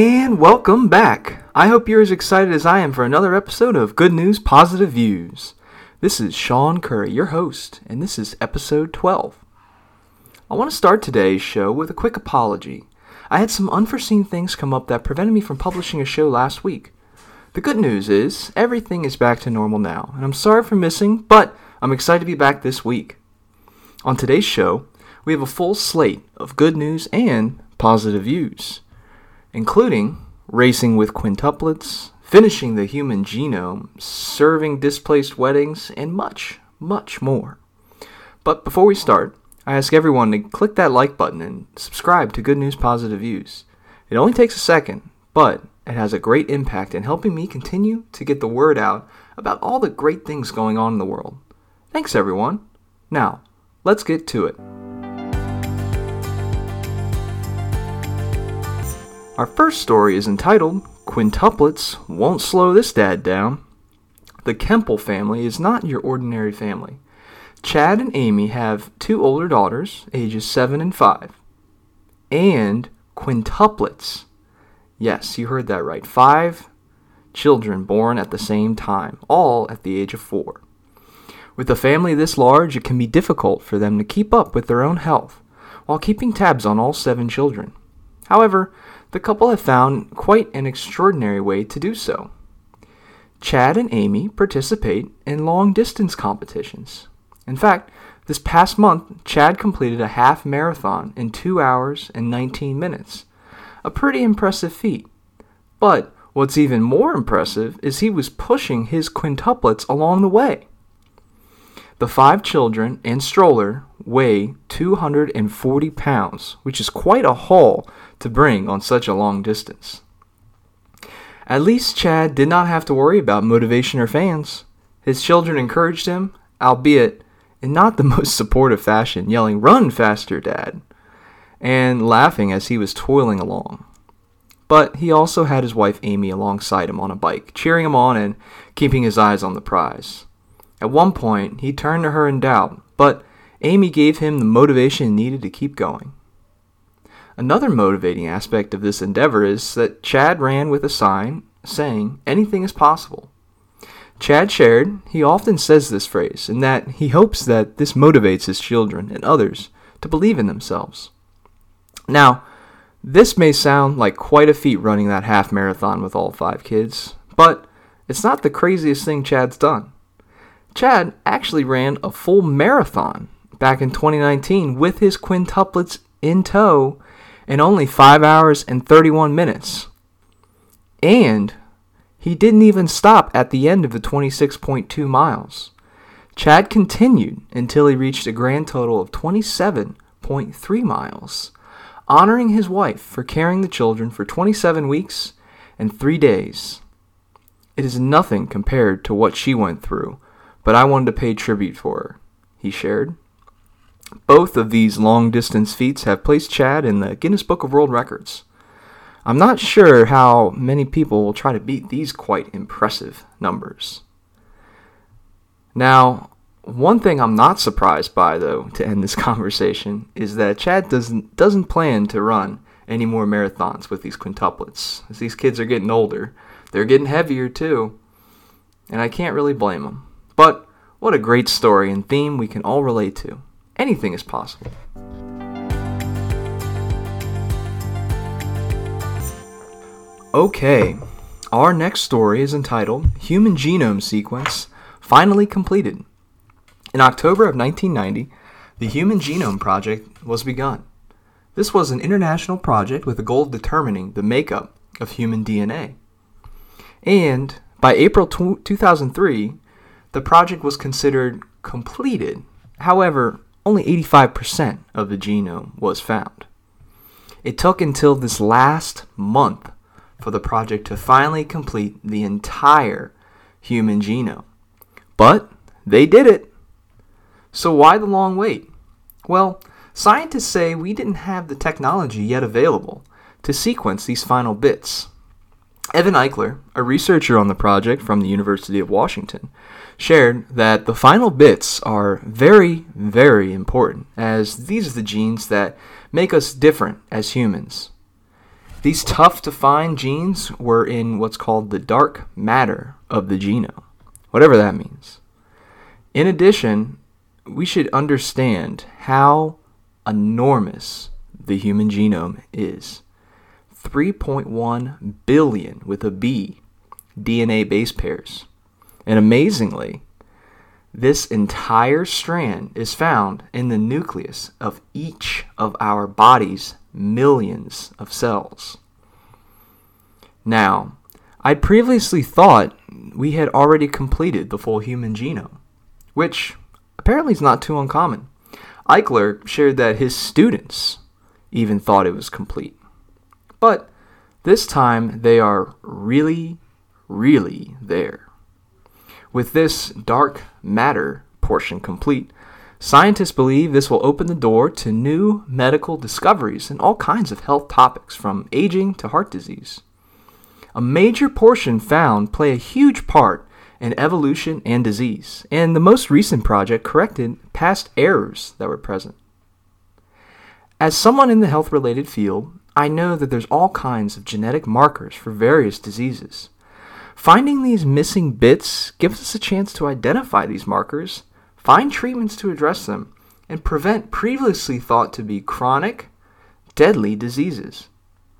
And welcome back. I hope you're as excited as I am for another episode of Good News Positive Views. This is Sean Curry, your host, and this is episode 12. I want to start today's show with a quick apology. I had some unforeseen things come up that prevented me from publishing a show last week. The good news is, everything is back to normal now, and I'm sorry for missing, but I'm excited to be back this week. On today's show, we have a full slate of good news and positive views, including racing with quintuplets, finishing the human genome, serving displaced weddings, and much, much more. But before we start, I ask everyone to click that like button and subscribe to Good News Positive Views. It only takes a second, but it has a great impact in helping me continue to get the word out about all the great things going on in the world. Thanks, everyone. Now, let's get to it. Our first story is entitled Quintuplets Won't Slow This Dad Down. The Kempel family is not your ordinary family. Chad and Amy have two older daughters, ages 7 and 5, and quintuplets. Yes, you heard that right. Five children born at the same time, all at the age of 4. With a family this large, it can be difficult for them to keep up with their own health while keeping tabs on all seven children. However, the couple have found quite an extraordinary way to do so. Chad and Amy participate in long distance competitions. In fact, this past month, Chad completed a half marathon in 2 hours and 19 minutes. A pretty impressive feat. But what's even more impressive is he was pushing his quintuplets along the way. The five children and stroller weigh 240 pounds, which is quite a haul to bring on such a long distance. At least Chad did not have to worry about motivation or fans. His children encouraged him, albeit in not the most supportive fashion, yelling, Run faster, Dad, and laughing as he was toiling along. But he also had his wife Amy alongside him on a bike, cheering him on and keeping his eyes on the prize. At one point, he turned to her in doubt, but Amy gave him the motivation needed to keep going. Another motivating aspect of this endeavor is that Chad ran with a sign saying, Anything is possible. Chad shared he often says this phrase, and that he hopes that this motivates his children and others to believe in themselves. Now, this may sound like quite a feat running that half marathon with all five kids, but it's not the craziest thing Chad's done. Chad actually ran a full marathon back in 2019 with his quintuplets in tow in only 5 hours and 31 minutes. And he didn't even stop at the end of the 26.2 miles. Chad continued until he reached a grand total of 27.3 miles, honoring his wife for carrying the children for 27 weeks and 3 days. It is nothing compared to what she went through but I wanted to pay tribute for her, he shared. Both of these long distance feats have placed Chad in the Guinness Book of World Records. I'm not sure how many people will try to beat these quite impressive numbers. Now, one thing I'm not surprised by, though, to end this conversation, is that Chad doesn't doesn't plan to run any more marathons with these quintuplets. As these kids are getting older, they're getting heavier too, and I can't really blame them. But what a great story and theme we can all relate to. Anything is possible. Okay, our next story is entitled Human Genome Sequence Finally Completed. In October of 1990, the Human Genome Project was begun. This was an international project with the goal of determining the makeup of human DNA. And by April 2003, the project was considered completed. However, only 85% of the genome was found. It took until this last month for the project to finally complete the entire human genome. But they did it. So why the long wait? Well, scientists say we didn't have the technology yet available to sequence these final bits. Evan Eichler, a researcher on the project from the University of Washington, shared that the final bits are very, very important, as these are the genes that make us different as humans. These tough to find genes were in what's called the dark matter of the genome, whatever that means. In addition, we should understand how enormous the human genome is. 3.1 billion with a B DNA base pairs. And amazingly, this entire strand is found in the nucleus of each of our body's millions of cells. Now, I previously thought we had already completed the full human genome, which apparently is not too uncommon. Eichler shared that his students even thought it was complete. But this time they are really, really there. With this dark matter portion complete, scientists believe this will open the door to new medical discoveries in all kinds of health topics, from aging to heart disease. A major portion found play a huge part in evolution and disease, and the most recent project corrected past errors that were present. As someone in the health related field, I know that there's all kinds of genetic markers for various diseases. Finding these missing bits gives us a chance to identify these markers, find treatments to address them, and prevent previously thought to be chronic, deadly diseases.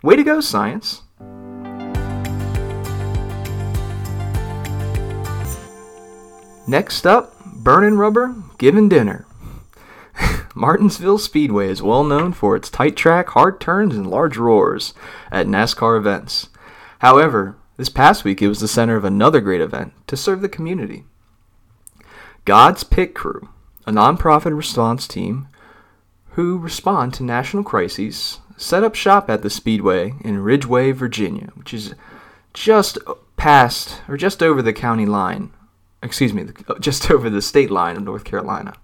Way to go, science! Next up, burning rubber, giving dinner. Martinsville Speedway is well known for its tight track, hard turns, and large roars at NASCAR events. However, this past week it was the center of another great event to serve the community. God's Pit Crew, a nonprofit response team who respond to national crises, set up shop at the Speedway in Ridgeway, Virginia, which is just past or just over the county line. Excuse me, just over the state line of North Carolina.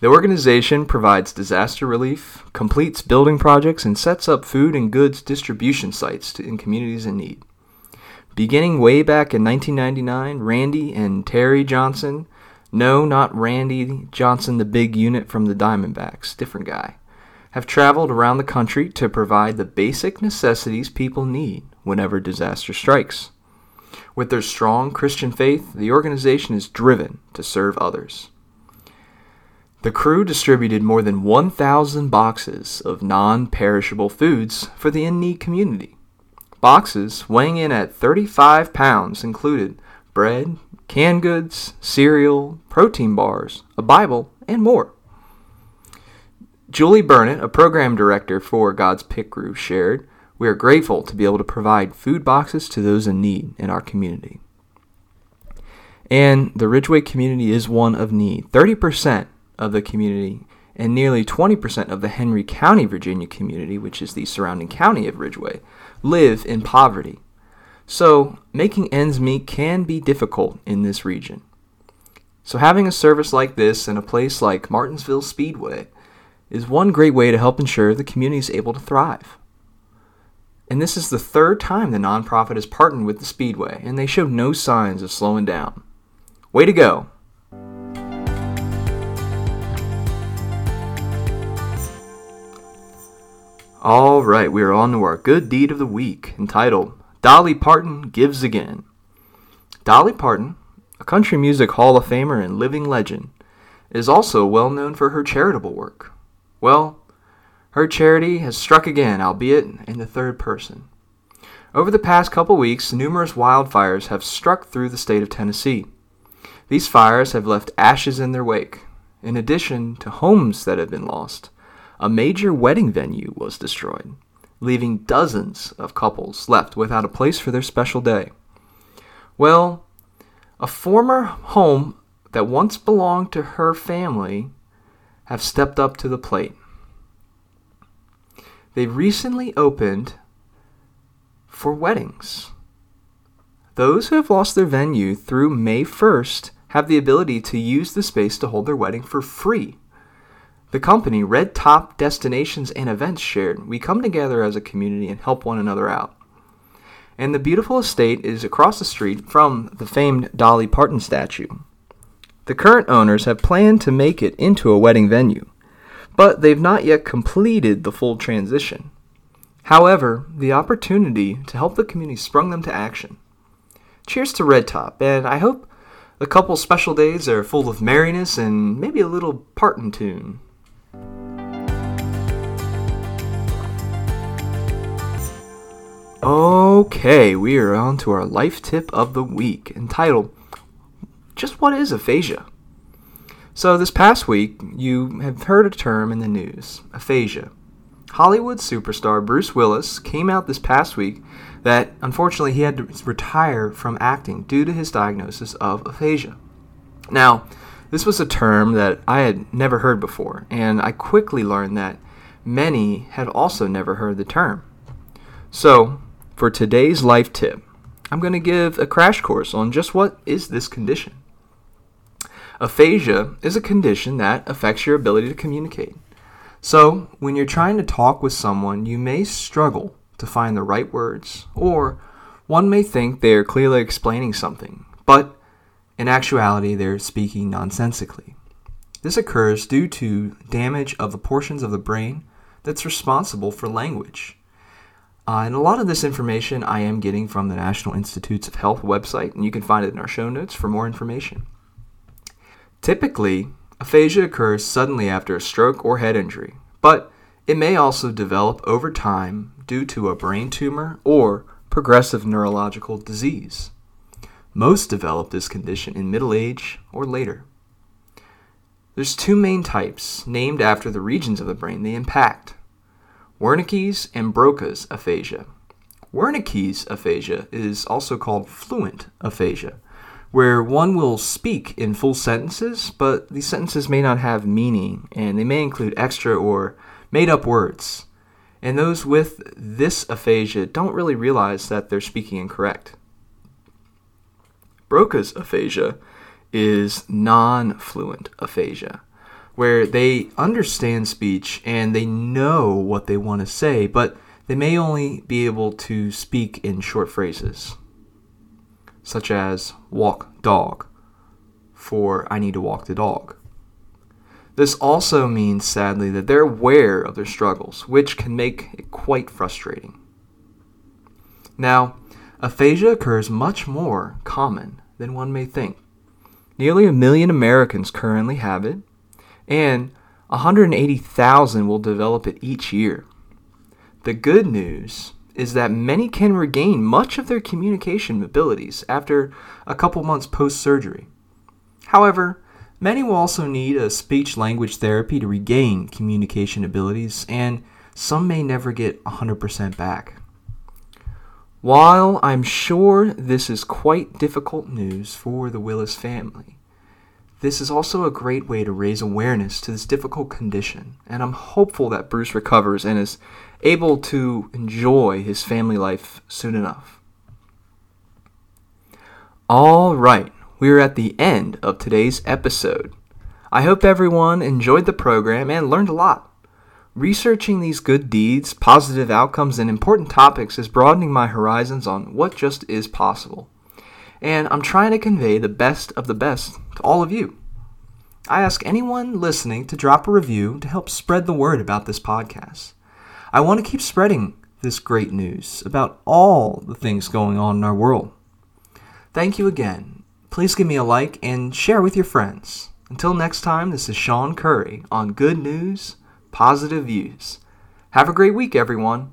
The organization provides disaster relief, completes building projects, and sets up food and goods distribution sites to, in communities in need. Beginning way back in 1999, Randy and Terry Johnson, no, not Randy Johnson, the big unit from the Diamondbacks, different guy, have traveled around the country to provide the basic necessities people need whenever disaster strikes. With their strong Christian faith, the organization is driven to serve others. The crew distributed more than 1,000 boxes of non perishable foods for the in need community. Boxes weighing in at 35 pounds included bread, canned goods, cereal, protein bars, a Bible, and more. Julie Burnett, a program director for God's Pit Crew, shared, We are grateful to be able to provide food boxes to those in need in our community. And the Ridgeway community is one of need. 30% of the community and nearly 20% of the Henry County, Virginia community, which is the surrounding county of Ridgeway, live in poverty. So, making ends meet can be difficult in this region. So, having a service like this in a place like Martinsville Speedway is one great way to help ensure the community is able to thrive. And this is the third time the nonprofit has partnered with the Speedway, and they show no signs of slowing down. Way to go! All right, we are on to our good deed of the week, entitled Dolly Parton Gives Again. Dolly Parton, a country music Hall of Famer and living legend, is also well known for her charitable work. Well, her charity has struck again, albeit in the third person. Over the past couple weeks, numerous wildfires have struck through the state of Tennessee. These fires have left ashes in their wake, in addition to homes that have been lost a major wedding venue was destroyed, leaving dozens of couples left without a place for their special day. Well, a former home that once belonged to her family have stepped up to the plate. They recently opened for weddings. Those who have lost their venue through May 1st have the ability to use the space to hold their wedding for free the company, Red Top Destinations and Events, shared We come together as a community and help one another out. And the beautiful estate is across the street from the famed Dolly Parton statue. The current owners have planned to make it into a wedding venue, but they've not yet completed the full transition. However, the opportunity to help the community sprung them to action. Cheers to Red Top, and I hope the couple special days are full of merriness and maybe a little partin' tune. Okay, we are on to our life tip of the week entitled Just What is Aphasia? So, this past week, you have heard a term in the news aphasia. Hollywood superstar Bruce Willis came out this past week that unfortunately he had to retire from acting due to his diagnosis of aphasia. Now, this was a term that I had never heard before, and I quickly learned that many had also never heard the term. So, for today's life tip, I'm going to give a crash course on just what is this condition. Aphasia is a condition that affects your ability to communicate. So, when you're trying to talk with someone, you may struggle to find the right words, or one may think they are clearly explaining something, but in actuality, they're speaking nonsensically. This occurs due to damage of the portions of the brain that's responsible for language. Uh, and a lot of this information I am getting from the National Institutes of Health website, and you can find it in our show notes for more information. Typically, aphasia occurs suddenly after a stroke or head injury, but it may also develop over time due to a brain tumor or progressive neurological disease. Most develop this condition in middle age or later. There's two main types named after the regions of the brain they impact. Wernicke's and Broca's aphasia. Wernicke's aphasia is also called fluent aphasia, where one will speak in full sentences, but these sentences may not have meaning, and they may include extra or made up words. And those with this aphasia don't really realize that they're speaking incorrect. Broca's aphasia is non fluent aphasia where they understand speech and they know what they want to say, but they may only be able to speak in short phrases, such as walk dog, for I need to walk the dog. This also means, sadly, that they're aware of their struggles, which can make it quite frustrating. Now, aphasia occurs much more common than one may think. Nearly a million Americans currently have it, and 180,000 will develop it each year. The good news is that many can regain much of their communication abilities after a couple months post surgery. However, many will also need a speech language therapy to regain communication abilities, and some may never get 100% back. While I'm sure this is quite difficult news for the Willis family, this is also a great way to raise awareness to this difficult condition, and I'm hopeful that Bruce recovers and is able to enjoy his family life soon enough. All right, we are at the end of today's episode. I hope everyone enjoyed the program and learned a lot. Researching these good deeds, positive outcomes, and important topics is broadening my horizons on what just is possible and I'm trying to convey the best of the best to all of you. I ask anyone listening to drop a review to help spread the word about this podcast. I want to keep spreading this great news about all the things going on in our world. Thank you again. Please give me a like and share with your friends. Until next time, this is Sean Curry on Good News, Positive Views. Have a great week, everyone.